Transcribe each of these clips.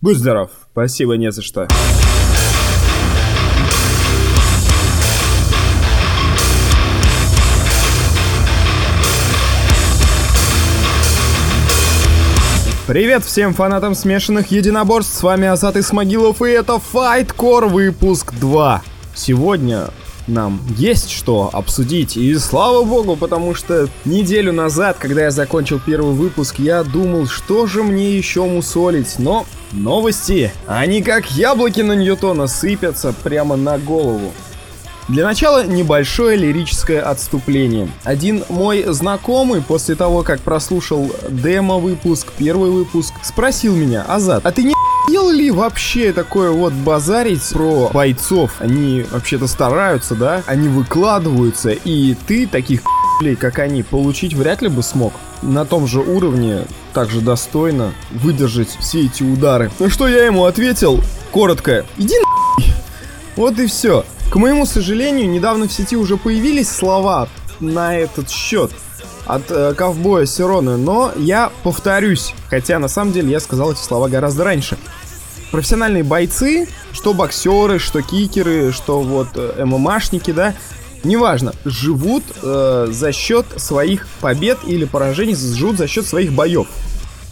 Будь здоров. Спасибо, не за что. Привет всем фанатам смешанных единоборств, с вами Азат Исмагилов, и это Fight Core выпуск 2. Сегодня нам есть что обсудить, и слава богу, потому что неделю назад, когда я закончил первый выпуск, я думал, что же мне еще мусолить, но новости, они как яблоки на Ньютона сыпятся прямо на голову. Для начала небольшое лирическое отступление. Один мой знакомый после того, как прослушал демо-выпуск, первый выпуск, спросил меня, Азат, а ты не ел ли вообще такое вот базарить про бойцов? Они вообще-то стараются, да? Они выкладываются, и ты таких как они, получить вряд ли бы смог. На том же уровне, также достойно выдержать все эти удары. Ну что я ему ответил? Коротко, иди на Вот и все. К моему сожалению, недавно в сети уже появились слова на этот счет от э, ковбоя Сирона, но я повторюсь, хотя на самом деле я сказал эти слова гораздо раньше. Профессиональные бойцы, что боксеры, что кикеры, что вот э, ММАшники, да, неважно, живут э, за счет своих побед или поражений, живут за счет своих боев.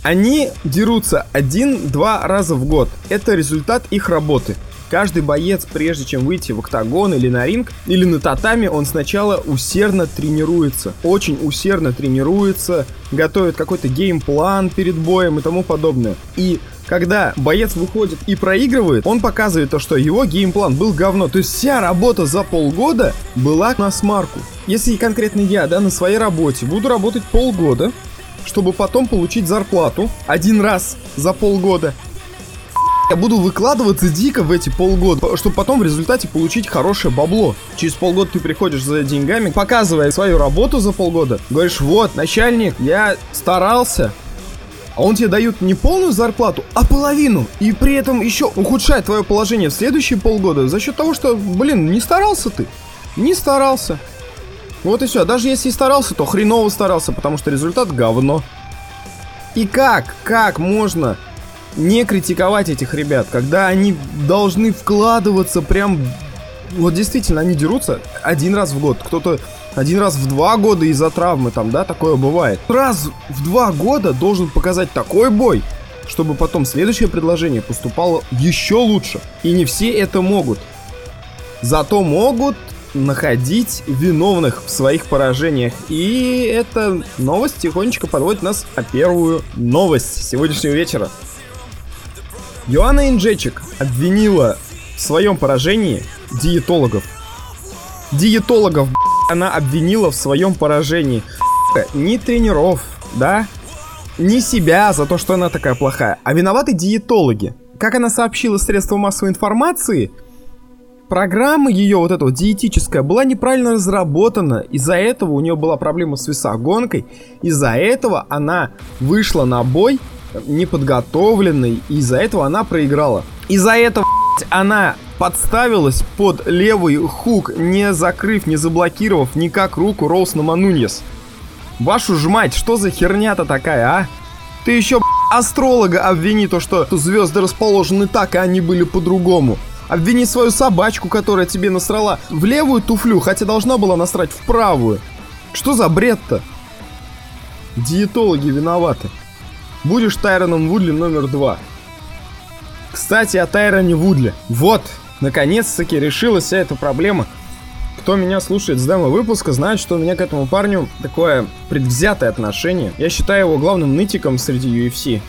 Они дерутся один-два раза в год. Это результат их работы. Каждый боец, прежде чем выйти в октагон или на ринг, или на татами, он сначала усердно тренируется. Очень усердно тренируется, готовит какой-то game plan перед боем и тому подобное. И когда боец выходит и проигрывает, он показывает то, что его game plan был говно. То есть вся работа за полгода была на смарку. Если конкретно я, да, на своей работе буду работать полгода, чтобы потом получить зарплату один раз за полгода, я буду выкладываться дико в эти полгода, чтобы потом в результате получить хорошее бабло. Через полгода ты приходишь за деньгами, показывая свою работу за полгода, говоришь, вот, начальник, я старался, а он тебе дает не полную зарплату, а половину. И при этом еще ухудшает твое положение в следующие полгода за счет того, что, блин, не старался ты. Не старался. Вот и все. Даже если и старался, то хреново старался, потому что результат говно. И как, как можно не критиковать этих ребят, когда они должны вкладываться прям... Вот действительно, они дерутся один раз в год. Кто-то один раз в два года из-за травмы там, да, такое бывает. Раз в два года должен показать такой бой, чтобы потом следующее предложение поступало еще лучше. И не все это могут. Зато могут находить виновных в своих поражениях. И эта новость тихонечко подводит нас о первую новость сегодняшнего вечера. Йоанна Инджечик обвинила в своем поражении диетологов. Диетологов, она обвинила в своем поражении. Ни тренеров, да? Ни себя за то, что она такая плохая. А виноваты диетологи. Как она сообщила средствам массовой информации, программа ее вот эта вот диетическая была неправильно разработана. Из-за этого у нее была проблема с весогонкой. Из-за этого она вышла на бой неподготовленной, и из-за этого она проиграла. Из-за этого она подставилась под левый хук, не закрыв, не заблокировав никак руку Роуз Мануньес. Вашу ж мать, что за херня-то такая, а? Ты еще астролога обвини то, что звезды расположены так, а они были по-другому. Обвини свою собачку, которая тебе насрала в левую туфлю, хотя должна была насрать в правую. Что за бред-то? Диетологи виноваты будешь Тайроном Вудли номер два. Кстати, о Тайроне Вудле. Вот, наконец-таки решилась вся эта проблема. Кто меня слушает с демо-выпуска, знает, что у меня к этому парню такое предвзятое отношение. Я считаю его главным нытиком среди UFC.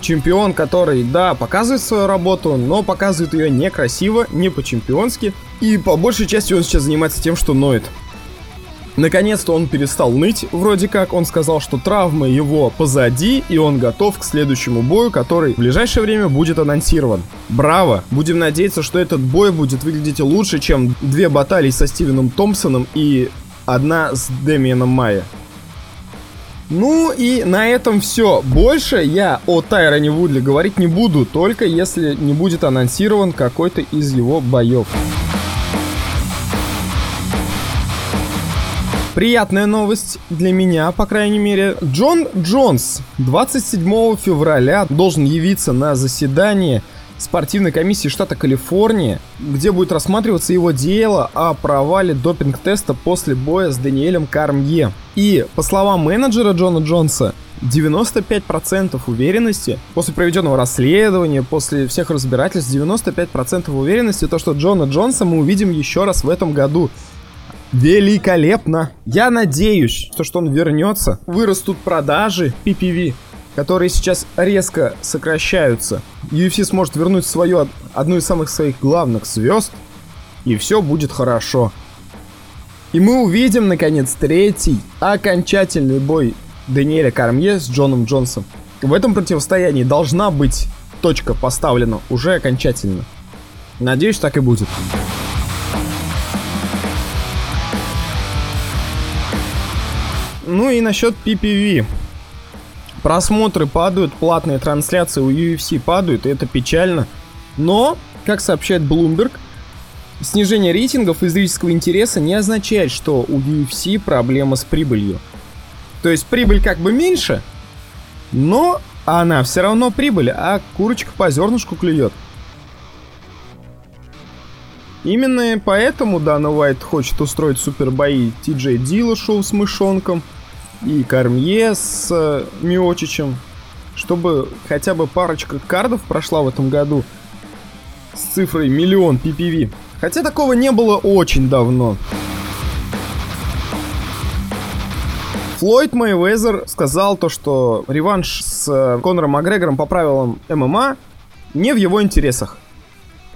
Чемпион, который, да, показывает свою работу, но показывает ее некрасиво, не по-чемпионски. И по большей части он сейчас занимается тем, что ноет. Наконец-то он перестал ныть, вроде как. Он сказал, что травмы его позади, и он готов к следующему бою, который в ближайшее время будет анонсирован. Браво! Будем надеяться, что этот бой будет выглядеть лучше, чем две баталии со Стивеном Томпсоном и одна с Дэмианом Майя. Ну и на этом все. Больше я о Тайроне Вудли говорить не буду, только если не будет анонсирован какой-то из его боев. Приятная новость для меня, по крайней мере. Джон Джонс 27 февраля должен явиться на заседание спортивной комиссии штата Калифорния, где будет рассматриваться его дело о провале допинг-теста после боя с Даниэлем Кармье. И, по словам менеджера Джона Джонса, 95% уверенности после проведенного расследования, после всех разбирательств, 95% уверенности, то, что Джона Джонса мы увидим еще раз в этом году. Великолепно! Я надеюсь, что, что он вернется, вырастут продажи PPV, которые сейчас резко сокращаются. UFC сможет вернуть свою, одну из самых своих главных звезд, и все будет хорошо. И мы увидим, наконец, третий окончательный бой Даниэля Кармье с Джоном Джонсом. В этом противостоянии должна быть точка поставлена уже окончательно. Надеюсь, так и будет. Ну и насчет PPV. Просмотры падают, платные трансляции у UFC падают, и это печально. Но, как сообщает Bloomberg, снижение рейтингов и зрительского интереса не означает, что у UFC проблема с прибылью – то есть прибыль как бы меньше, но она все равно прибыль, а курочка по зернышку клюет. Именно поэтому Дана Уайт хочет устроить супербои Ти Джей Дилла-шоу с мышонком и Кармье с э, Миочичем, чтобы хотя бы парочка кардов прошла в этом году с цифрой миллион PPV. Хотя такого не было очень давно. Флойд Мэйвезер сказал то, что реванш с э, Конором Макгрегором по правилам ММА не в его интересах.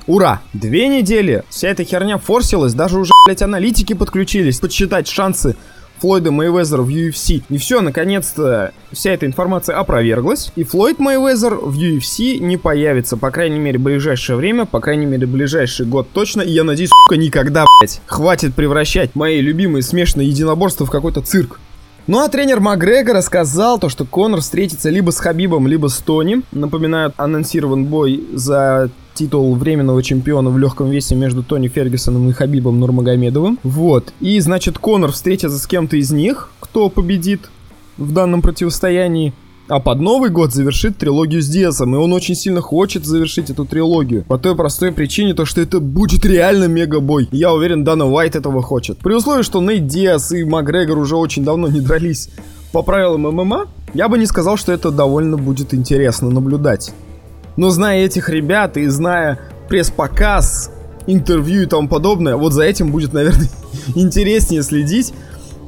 Ура! Две недели вся эта херня форсилась, даже уже, блять, аналитики подключились, подсчитать шансы Флойда Мэйвезера в UFC. И все, наконец-то, вся эта информация опроверглась. И Флойд Мэйвезер в UFC не появится, по крайней мере, в ближайшее время, по крайней мере, ближайший год точно. И я надеюсь, сука, никогда, блять, хватит превращать мои любимые смешанные единоборства в какой-то цирк. Ну а тренер Макгрегора сказал то, что Конор встретится либо с Хабибом, либо с Тони. Напоминаю, анонсирован бой за титул временного чемпиона в легком весе между Тони Фергюсоном и Хабибом Нурмагомедовым. Вот. И, значит, Конор встретится с кем-то из них, кто победит в данном противостоянии. А под Новый год завершит трилогию с Диасом, и он очень сильно хочет завершить эту трилогию. По той простой причине, то что это будет реально мега-бой. Я уверен, Дана Уайт этого хочет. При условии, что Нейт Диас и Макгрегор уже очень давно не дрались по правилам ММА, я бы не сказал, что это довольно будет интересно наблюдать. Но зная этих ребят и зная пресс-показ, интервью и тому подобное, вот за этим будет, наверное, интереснее следить,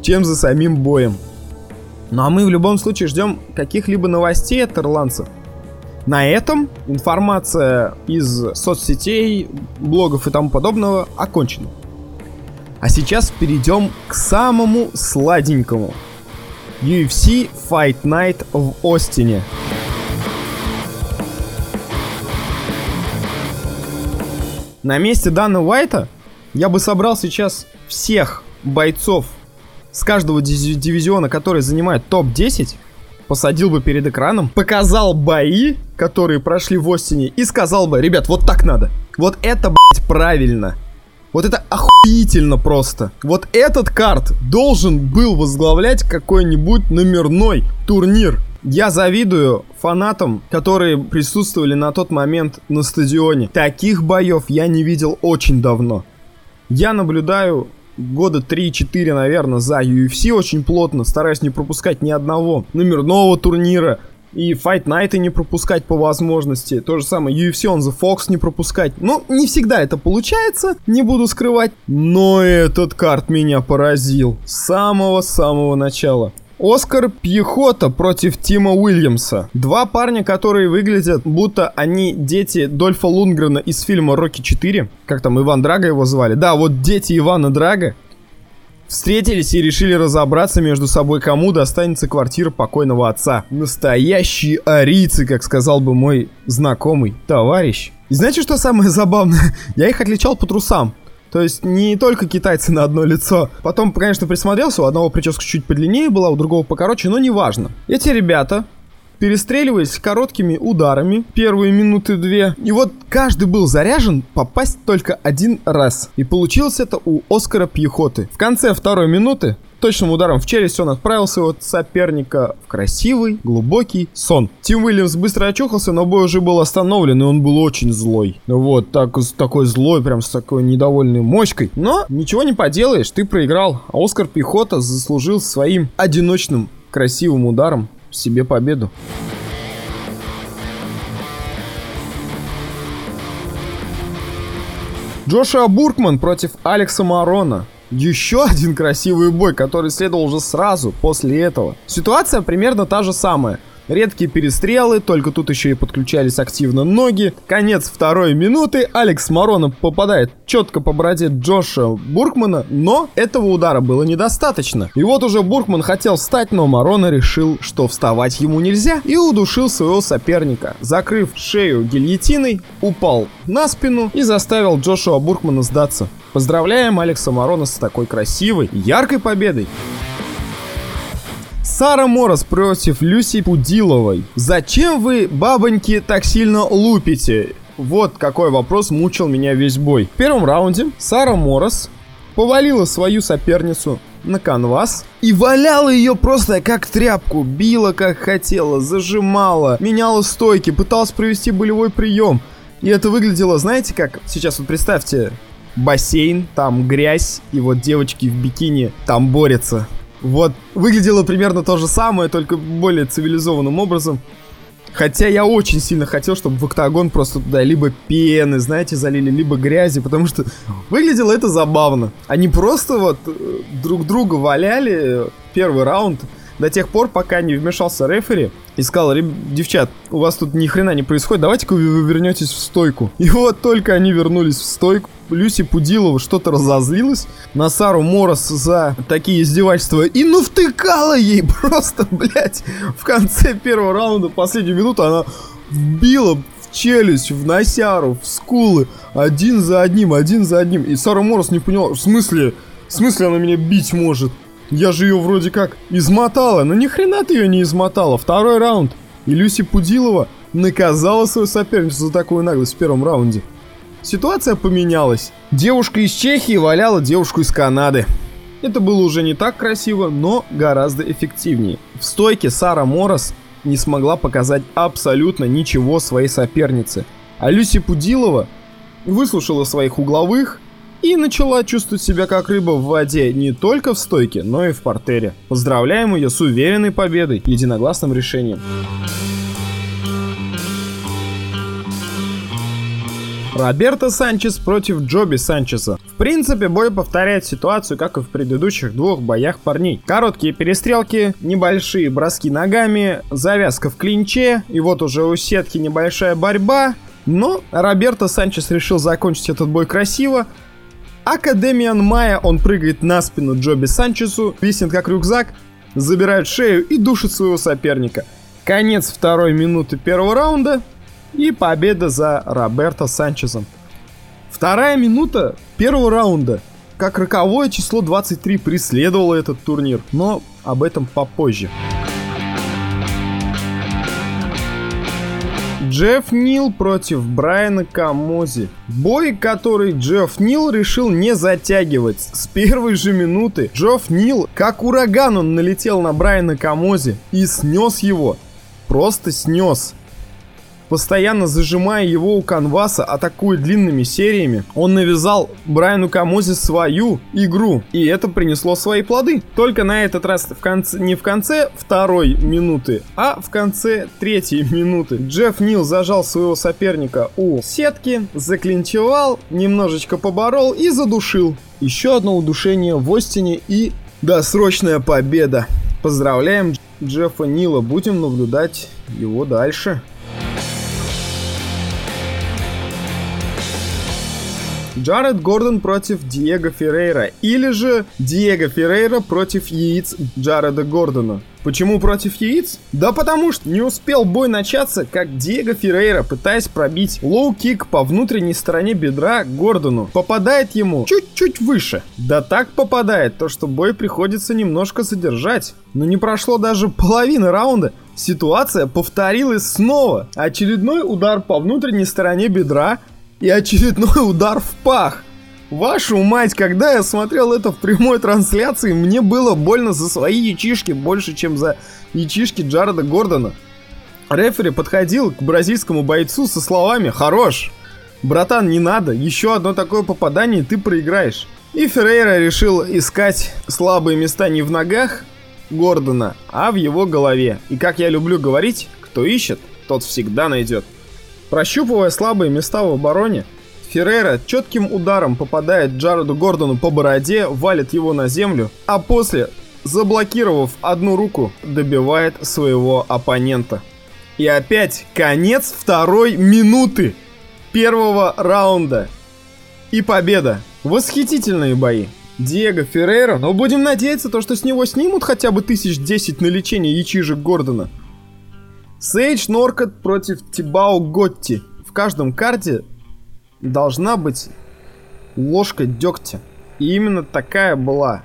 чем за самим боем. Ну а мы в любом случае ждем каких-либо новостей от ирландцев. На этом информация из соцсетей, блогов и тому подобного окончена. А сейчас перейдем к самому сладенькому. UFC Fight Night в Остине. На месте Дана Уайта я бы собрал сейчас всех бойцов с каждого дивизиона, который занимает топ-10, посадил бы перед экраном, показал бои, которые прошли в Остине, и сказал бы, ребят, вот так надо. Вот это, блядь, правильно. Вот это охуительно просто. Вот этот карт должен был возглавлять какой-нибудь номерной турнир. Я завидую фанатам, которые присутствовали на тот момент на стадионе. Таких боев я не видел очень давно. Я наблюдаю года 3-4, наверное, за UFC очень плотно, стараюсь не пропускать ни одного номерного турнира, и Fight Night не пропускать по возможности. То же самое UFC on the Fox не пропускать. Ну, не всегда это получается, не буду скрывать. Но этот карт меня поразил. С самого-самого начала. Оскар Пьехота против Тима Уильямса. Два парня, которые выглядят, будто они дети Дольфа Лунгрена из фильма «Рокки 4». Как там, Иван Драга его звали? Да, вот дети Ивана Драга. Встретились и решили разобраться между собой, кому достанется квартира покойного отца. Настоящие арийцы, как сказал бы мой знакомый товарищ. И знаете, что самое забавное? Я их отличал по трусам. То есть не только китайцы на одно лицо. Потом, конечно, присмотрелся, у одного прическа чуть подлиннее была, у другого покороче, но неважно. Эти ребята перестреливались короткими ударами первые минуты две. И вот каждый был заряжен попасть только один раз. И получилось это у Оскара Пьехоты. В конце второй минуты Точным ударом в челюсть он отправил своего соперника в красивый, глубокий сон. Тим Уильямс быстро очухался, но бой уже был остановлен, и он был очень злой. Вот, так, такой злой, прям с такой недовольной мочкой. Но ничего не поделаешь, ты проиграл. А Оскар Пехота заслужил своим одиночным красивым ударом себе победу. Джошуа Буркман против Алекса Марона. Еще один красивый бой, который следовал уже сразу после этого. Ситуация примерно та же самая. Редкие перестрелы, только тут еще и подключались активно ноги. Конец второй минуты, Алекс Маронов попадает четко по бороде Джоша Буркмана, но этого удара было недостаточно. И вот уже Буркман хотел встать, но Марона решил, что вставать ему нельзя, и удушил своего соперника. Закрыв шею гильотиной, упал на спину и заставил Джошуа Буркмана сдаться. Поздравляем Алекса Марона с такой красивой, яркой победой. Сара Морос против Люси Пудиловой. Зачем вы, бабоньки, так сильно лупите? Вот какой вопрос мучил меня весь бой. В первом раунде Сара Морос повалила свою соперницу на канвас и валяла ее просто как тряпку, била как хотела, зажимала, меняла стойки, пыталась провести болевой прием. И это выглядело, знаете как? Сейчас вот представьте, бассейн, там грязь, и вот девочки в бикини там борются. Вот, выглядело примерно то же самое, только более цивилизованным образом. Хотя я очень сильно хотел, чтобы в октагон просто туда либо пены, знаете, залили, либо грязи, потому что выглядело это забавно. Они просто вот э, друг друга валяли первый раунд до тех пор, пока не вмешался рефери и сказал, девчат, у вас тут ни хрена не происходит, давайте-ка вы вернетесь в стойку. И вот только они вернулись в стойку, Люси Пудилова что-то разозлилась на Сару Морос за такие издевательства и ну втыкала ей просто, блядь, в конце первого раунда, последнюю минуту она вбила в челюсть, в носяру, в скулы, один за одним, один за одним. И Сара Морос не поняла, в смысле, в смысле она меня бить может? Я же ее вроде как измотала, но ни хрена ты ее не измотала. Второй раунд. И Люси Пудилова наказала свою соперницу за такую наглость в первом раунде. Ситуация поменялась. Девушка из Чехии валяла девушку из Канады. Это было уже не так красиво, но гораздо эффективнее. В стойке Сара Морос не смогла показать абсолютно ничего своей сопернице. А Люси Пудилова выслушала своих угловых и начала чувствовать себя как рыба в воде не только в стойке, но и в портере. Поздравляем ее с уверенной победой, единогласным решением. Роберто Санчес против Джоби Санчеса. В принципе, бой повторяет ситуацию, как и в предыдущих двух боях парней. Короткие перестрелки, небольшие броски ногами, завязка в клинче, и вот уже у сетки небольшая борьба. Но Роберто Санчес решил закончить этот бой красиво, Академиан Майя, он прыгает на спину Джоби Санчесу, виснет как рюкзак, забирает шею и душит своего соперника. Конец второй минуты первого раунда и победа за Роберто Санчесом. Вторая минута первого раунда. Как роковое число 23 преследовало этот турнир, но об этом попозже. Джефф Нил против Брайана Камози. Бой, который Джефф Нил решил не затягивать. С первой же минуты Джефф Нил, как ураган, он налетел на Брайана Камози и снес его. Просто снес постоянно зажимая его у канваса, атакуя длинными сериями, он навязал Брайану Камозе свою игру, и это принесло свои плоды. Только на этот раз в конце, не в конце второй минуты, а в конце третьей минуты. Джефф Нил зажал своего соперника у сетки, заклинчевал, немножечко поборол и задушил. Еще одно удушение в Остине и досрочная победа. Поздравляем Джеффа Нила, будем наблюдать его дальше. Джаред Гордон против Диего Феррейра. Или же Диего Феррейра против яиц Джареда Гордона. Почему против яиц? Да потому что не успел бой начаться, как Диего Феррейра, пытаясь пробить лоу-кик по внутренней стороне бедра Гордону, попадает ему чуть-чуть выше. Да так попадает, то что бой приходится немножко задержать. Но не прошло даже половины раунда, Ситуация повторилась снова. Очередной удар по внутренней стороне бедра и очередной удар в пах. Вашу мать, когда я смотрел это в прямой трансляции, мне было больно за свои ячишки больше, чем за ячишки Джареда Гордона. Рефери подходил к бразильскому бойцу со словами «Хорош! Братан, не надо, еще одно такое попадание, и ты проиграешь». И Феррейра решил искать слабые места не в ногах Гордона, а в его голове. И как я люблю говорить, кто ищет, тот всегда найдет. Прощупывая слабые места в обороне, Феррейра четким ударом попадает Джареду Гордону по бороде, валит его на землю, а после, заблокировав одну руку, добивает своего оппонента. И опять конец второй минуты первого раунда. И победа. Восхитительные бои. Диего Феррейра, но будем надеяться, то, что с него снимут хотя бы тысяч десять на лечение ячижек Гордона. Сейдж Норкот против Тибао Готти. В каждом карте должна быть ложка дегтя. И именно такая была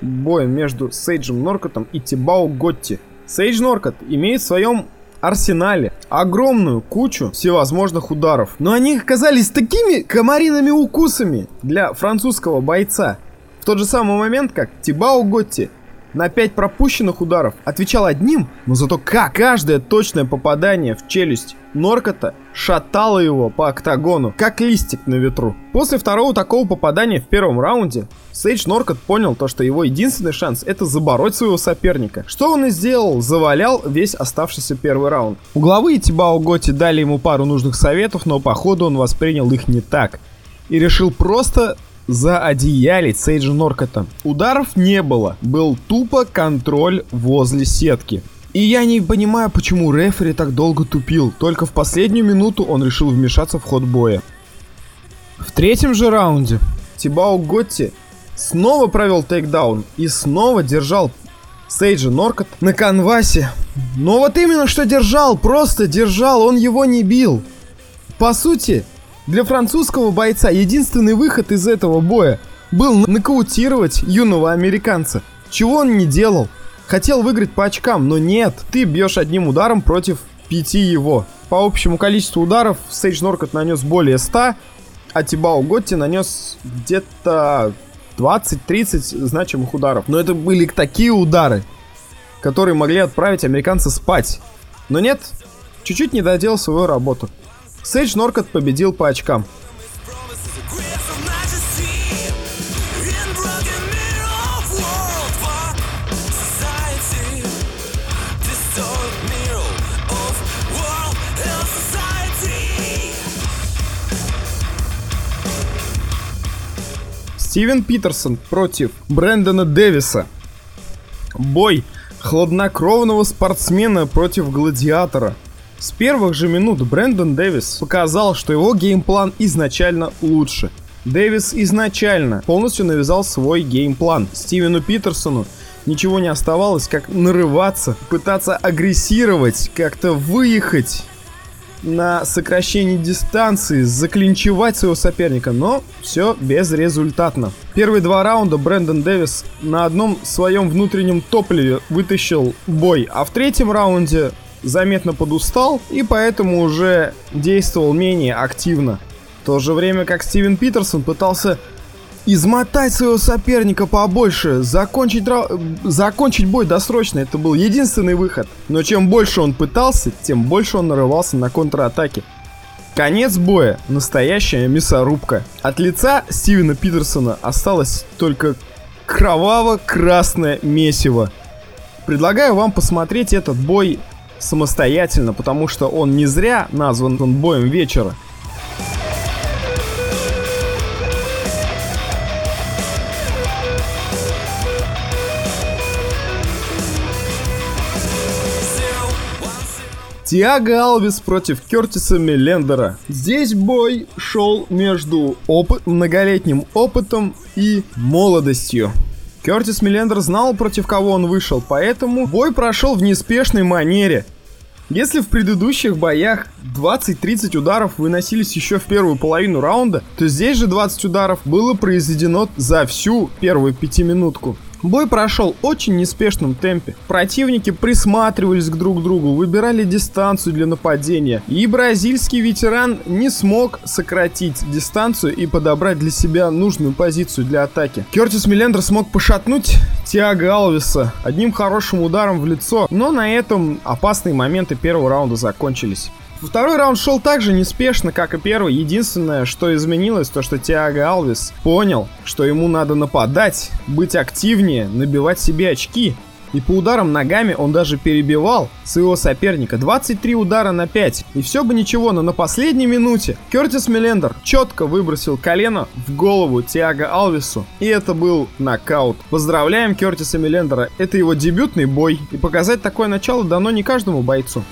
бой между Сейджем Норкотом и Тибао Готти. Сейдж Норкот имеет в своем арсенале огромную кучу всевозможных ударов. Но они оказались такими комариными укусами для французского бойца. В тот же самый момент, как Тибао Готти на 5 пропущенных ударов отвечал одним, но зато как каждое точное попадание в челюсть Норкота шатало его по октагону, как листик на ветру. После второго такого попадания в первом раунде, Сейдж Норкот понял то, что его единственный шанс это забороть своего соперника. Что он и сделал, завалял весь оставшийся первый раунд. Угловые Тибао Готи дали ему пару нужных советов, но походу он воспринял их не так. И решил просто заодеялить Сейджа Норкота. Ударов не было, был тупо контроль возле сетки. И я не понимаю, почему рефери так долго тупил. Только в последнюю минуту он решил вмешаться в ход боя. В третьем же раунде Тибау Готти снова провел тейкдаун и снова держал Сейджа Норкот на канвасе. Но вот именно что держал, просто держал, он его не бил. По сути, для французского бойца единственный выход из этого боя был нокаутировать юного американца. Чего он не делал. Хотел выиграть по очкам, но нет, ты бьешь одним ударом против пяти его. По общему количеству ударов Сейдж Норкот нанес более 100, а Тибау Готти нанес где-то 20-30 значимых ударов. Но это были такие удары, которые могли отправить американца спать. Но нет, чуть-чуть не доделал свою работу. Сейдж Норкот победил по очкам. Стивен Питерсон против Брэндона Дэвиса. Бой хладнокровного спортсмена против гладиатора – с первых же минут Брэндон Дэвис показал, что его game plan изначально лучше. Дэвис изначально полностью навязал свой game plan. Стивену Питерсону ничего не оставалось, как нарываться, пытаться агрессировать, как-то выехать на сокращение дистанции, заклинчевать своего соперника, но все безрезультатно. Первые два раунда Брэндон Дэвис на одном своем внутреннем топливе вытащил бой, а в третьем раунде заметно подустал и поэтому уже действовал менее активно. В то же время как Стивен Питерсон пытался измотать своего соперника побольше, закончить, закончить бой досрочно. Это был единственный выход. Но чем больше он пытался, тем больше он нарывался на контратаки. Конец боя. Настоящая мясорубка. От лица Стивена Питерсона осталось только кроваво-красное месиво. Предлагаю вам посмотреть этот бой самостоятельно, потому что он не зря назван боем вечера. Тиаго Алвис против Кертиса Мелендера. Здесь бой шел между опыт, многолетним опытом и молодостью. Кертис Миллендер знал, против кого он вышел, поэтому бой прошел в неспешной манере. Если в предыдущих боях 20-30 ударов выносились еще в первую половину раунда, то здесь же 20 ударов было произведено за всю первую пятиминутку. Бой прошел очень неспешном темпе. Противники присматривались к друг другу, выбирали дистанцию для нападения. И бразильский ветеран не смог сократить дистанцию и подобрать для себя нужную позицию для атаки. Кертис Миллендер смог пошатнуть Тиаго Алвиса одним хорошим ударом в лицо, но на этом опасные моменты первого раунда закончились. Второй раунд шел так же неспешно, как и первый. Единственное, что изменилось, то что Тиаго Алвис понял, что ему надо нападать, быть активнее, набивать себе очки. И по ударам ногами он даже перебивал своего соперника. 23 удара на 5. И все бы ничего, но на последней минуте Кертис Мелендер четко выбросил колено в голову Тиаго Алвису. И это был нокаут. Поздравляем Кертиса Мелендера. Это его дебютный бой. И показать такое начало дано не каждому бойцу.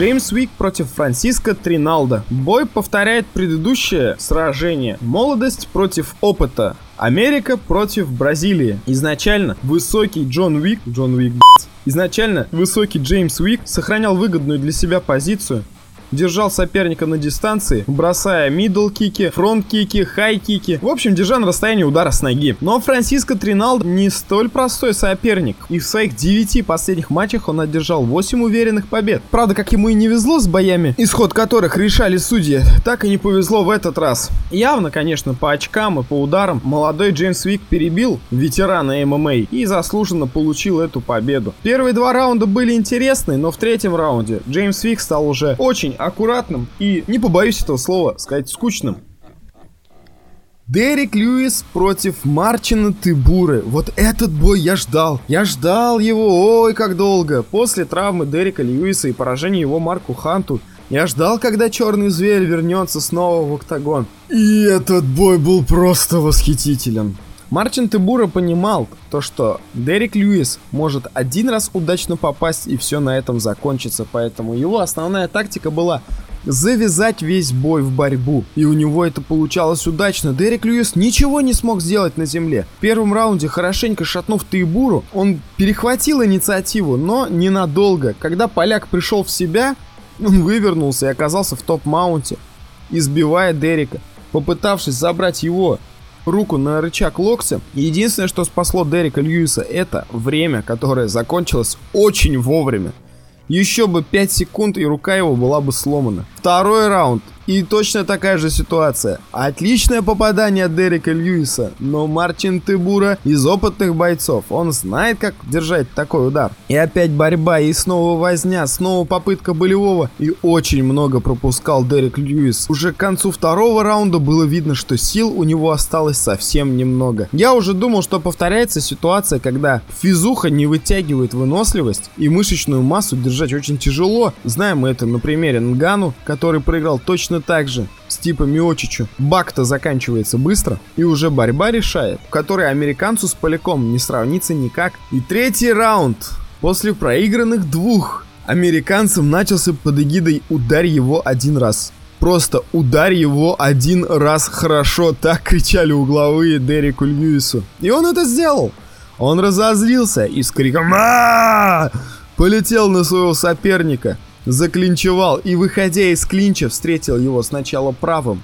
Джеймс Уик против Франциско Триналда. Бой повторяет предыдущее сражение. Молодость против опыта. Америка против Бразилии. Изначально высокий Джон Уик, Джон Уик, Изначально высокий Джеймс Уик сохранял выгодную для себя позицию, держал соперника на дистанции, бросая мидл-кики, фронт-кики, хай-кики. В общем, держа на расстоянии удара с ноги. Но Франциско Триналдо не столь простой соперник. И в своих 9 последних матчах он одержал 8 уверенных побед. Правда, как ему и не везло с боями, исход которых решали судьи, так и не повезло в этот раз. Явно, конечно, по очкам и по ударам молодой Джеймс Вик перебил ветерана ММА и заслуженно получил эту победу. Первые два раунда были интересны, но в третьем раунде Джеймс Вик стал уже очень аккуратным и, не побоюсь этого слова, сказать скучным. Дерек Льюис против Марчина Тыбуры. Вот этот бой я ждал. Я ждал его, ой, как долго. После травмы Дерека Льюиса и поражения его Марку Ханту, я ждал, когда черный зверь вернется снова в октагон. И этот бой был просто восхитителен. Марчин Тыбура понимал то, что Дерек Льюис может один раз удачно попасть и все на этом закончится, поэтому его основная тактика была завязать весь бой в борьбу. И у него это получалось удачно. Дерек Льюис ничего не смог сделать на земле. В первом раунде, хорошенько шатнув Тейбуру, он перехватил инициативу, но ненадолго. Когда поляк пришел в себя, он вывернулся и оказался в топ-маунте, избивая Дерека, попытавшись забрать его руку на рычаг локтя. Единственное, что спасло Дерека Льюиса, это время, которое закончилось очень вовремя. Еще бы 5 секунд, и рука его была бы сломана. Второй раунд. И точно такая же ситуация. Отличное попадание Дерека Льюиса, но Марчин Тыбура из опытных бойцов. Он знает, как держать такой удар. И опять борьба, и снова возня, снова попытка болевого. И очень много пропускал Дерек Льюис. Уже к концу второго раунда было видно, что сил у него осталось совсем немного. Я уже думал, что повторяется ситуация, когда физуха не вытягивает выносливость и мышечную массу держать очень тяжело. Знаем мы это на примере Нгану, который проиграл точно так же с типа Миочичу. Бак-то заканчивается быстро, и уже борьба решает, в которой американцу с Поляком не сравнится никак. И третий раунд. После проигранных двух американцам начался под эгидой «Ударь его один раз». Просто ударь его один раз хорошо, так кричали угловые Дереку Льюису. И он это сделал. Он разозлился и с криком «Аааа!» полетел на своего соперника заклинчевал и, выходя из клинча, встретил его сначала правым,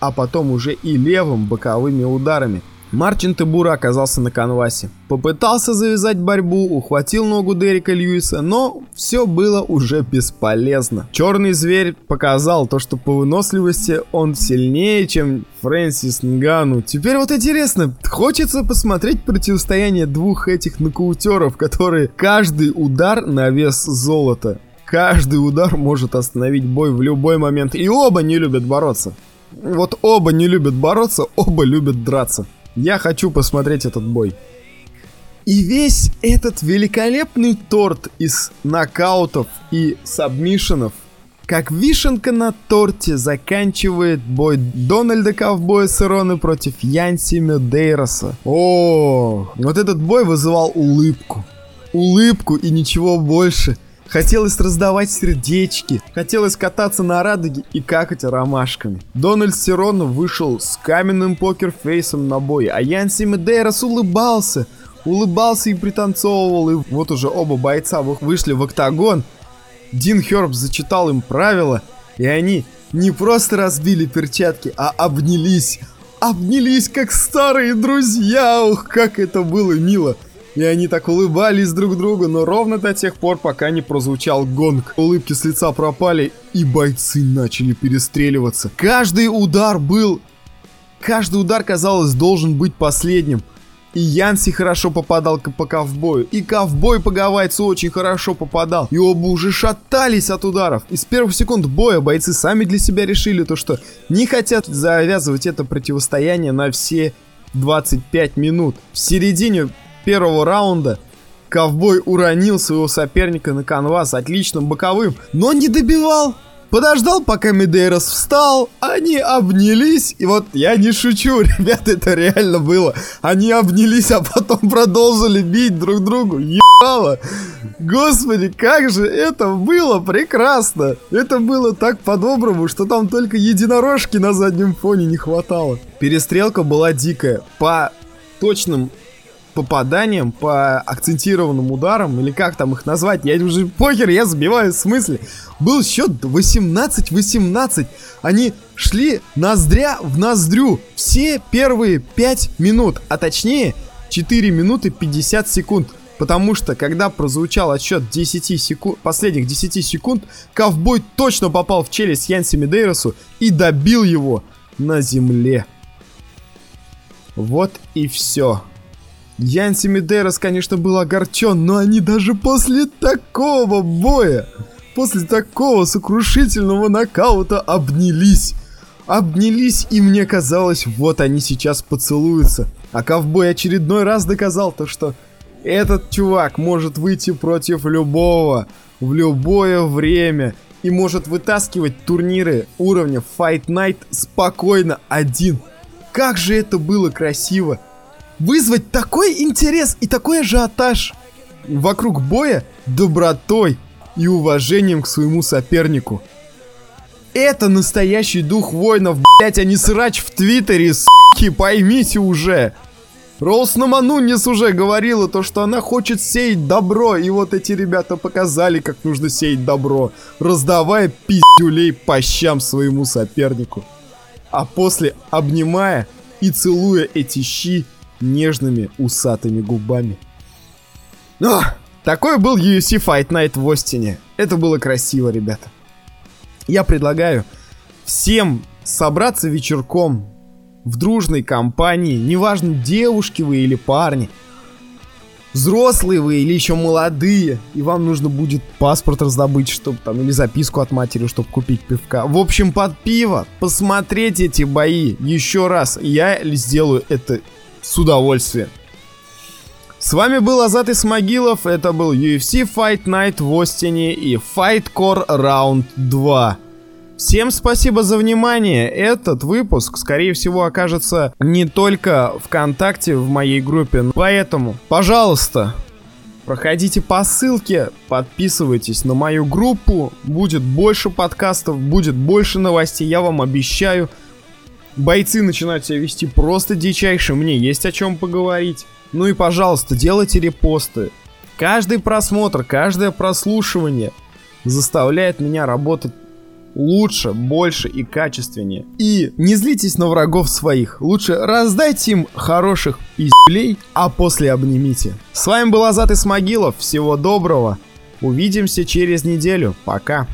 а потом уже и левым боковыми ударами. Марчин Тебура оказался на канвасе. Попытался завязать борьбу, ухватил ногу Дерека Льюиса, но все было уже бесполезно. Черный зверь показал то, что по выносливости он сильнее, чем Фрэнсис Нгану. Теперь вот интересно, хочется посмотреть противостояние двух этих нокаутеров, которые каждый удар на вес золота. Каждый удар может остановить бой в любой момент. И оба не любят бороться. Вот оба не любят бороться, оба любят драться. Я хочу посмотреть этот бой. И весь этот великолепный торт из нокаутов и сабмишенов, как вишенка на торте, заканчивает бой Дональда Ковбоя Сироны против Янси Медейроса. О, вот этот бой вызывал улыбку. Улыбку и ничего больше. Хотелось раздавать сердечки, хотелось кататься на радуге и какать ромашками. Дональд Сиронов вышел с каменным покерфейсом на бой, а Янси Медейрос улыбался. улыбался и пританцовывал, и вот уже оба бойца вышли в октагон. Дин Херб зачитал им правила, и они не просто разбили перчатки, а обнялись. Обнялись, как старые друзья. Ух, как это было мило. И они так улыбались друг другу, но ровно до тех пор, пока не прозвучал гонг. Улыбки с лица пропали, и бойцы начали перестреливаться. Каждый удар был... Каждый удар, казалось, должен быть последним. И Янси хорошо попадал по ковбою. И ковбой по гавайцу очень хорошо попадал. И оба уже шатались от ударов. И с первых секунд боя бойцы сами для себя решили то, что не хотят завязывать это противостояние на все 25 минут. В середине первого раунда ковбой уронил своего соперника на канвас отличным боковым, но не добивал. Подождал, пока Медейрос встал, они обнялись, и вот я не шучу, ребята, это реально было. Они обнялись, а потом продолжили бить друг другу, ебало. Господи, как же это было прекрасно. Это было так по-доброму, что там только единорожки на заднем фоне не хватало. Перестрелка была дикая. По точным попаданиям, по акцентированным ударам, или как там их назвать, я уже похер, я забиваю в смысле. Был счет 18-18. Они шли ноздря в ноздрю все первые 5 минут, а точнее 4 минуты 50 секунд. Потому что, когда прозвучал отсчет 10 секунд, последних 10 секунд, ковбой точно попал в челюсть Янси Медейросу и добил его на земле. Вот и все. Янси Медерос, конечно, был огорчен, но они даже после такого боя, после такого сокрушительного нокаута обнялись. Обнялись, и мне казалось, вот они сейчас поцелуются. А ковбой очередной раз доказал то, что этот чувак может выйти против любого, в любое время, и может вытаскивать турниры уровня Fight Night спокойно один. Как же это было красиво! Вызвать такой интерес и такой ажиотаж вокруг боя добротой и уважением к своему сопернику. Это настоящий дух воинов, блять, а не срач в Твиттере, суки, поймите уже. Роуз Наманунис уже говорила то, что она хочет сеять добро, и вот эти ребята показали, как нужно сеять добро, раздавая пиздюлей по щам своему сопернику. А после обнимая и целуя эти щи нежными усатыми губами. Но такой был UFC Fight Night в Остине. Это было красиво, ребята. Я предлагаю всем собраться вечерком в дружной компании, неважно, девушки вы или парни, взрослые вы или еще молодые, и вам нужно будет паспорт раздобыть, чтобы там, или записку от матери, чтобы купить пивка. В общем, под пиво посмотреть эти бои еще раз. Я сделаю это с удовольствием. С вами был Азат Исмагилов, это был UFC Fight Night в Остине и Fight Core Round 2. Всем спасибо за внимание. Этот выпуск, скорее всего, окажется не только ВКонтакте в моей группе. Поэтому, пожалуйста, проходите по ссылке, подписывайтесь на мою группу. Будет больше подкастов, будет больше новостей, я вам обещаю. Бойцы начинают себя вести просто дичайше, мне есть о чем поговорить. Ну и пожалуйста, делайте репосты. Каждый просмотр, каждое прослушивание заставляет меня работать лучше, больше и качественнее. И не злитесь на врагов своих. Лучше раздайте им хороших пиздюлей, а после обнимите. С вами был Азат Исмагилов. Всего доброго. Увидимся через неделю. Пока.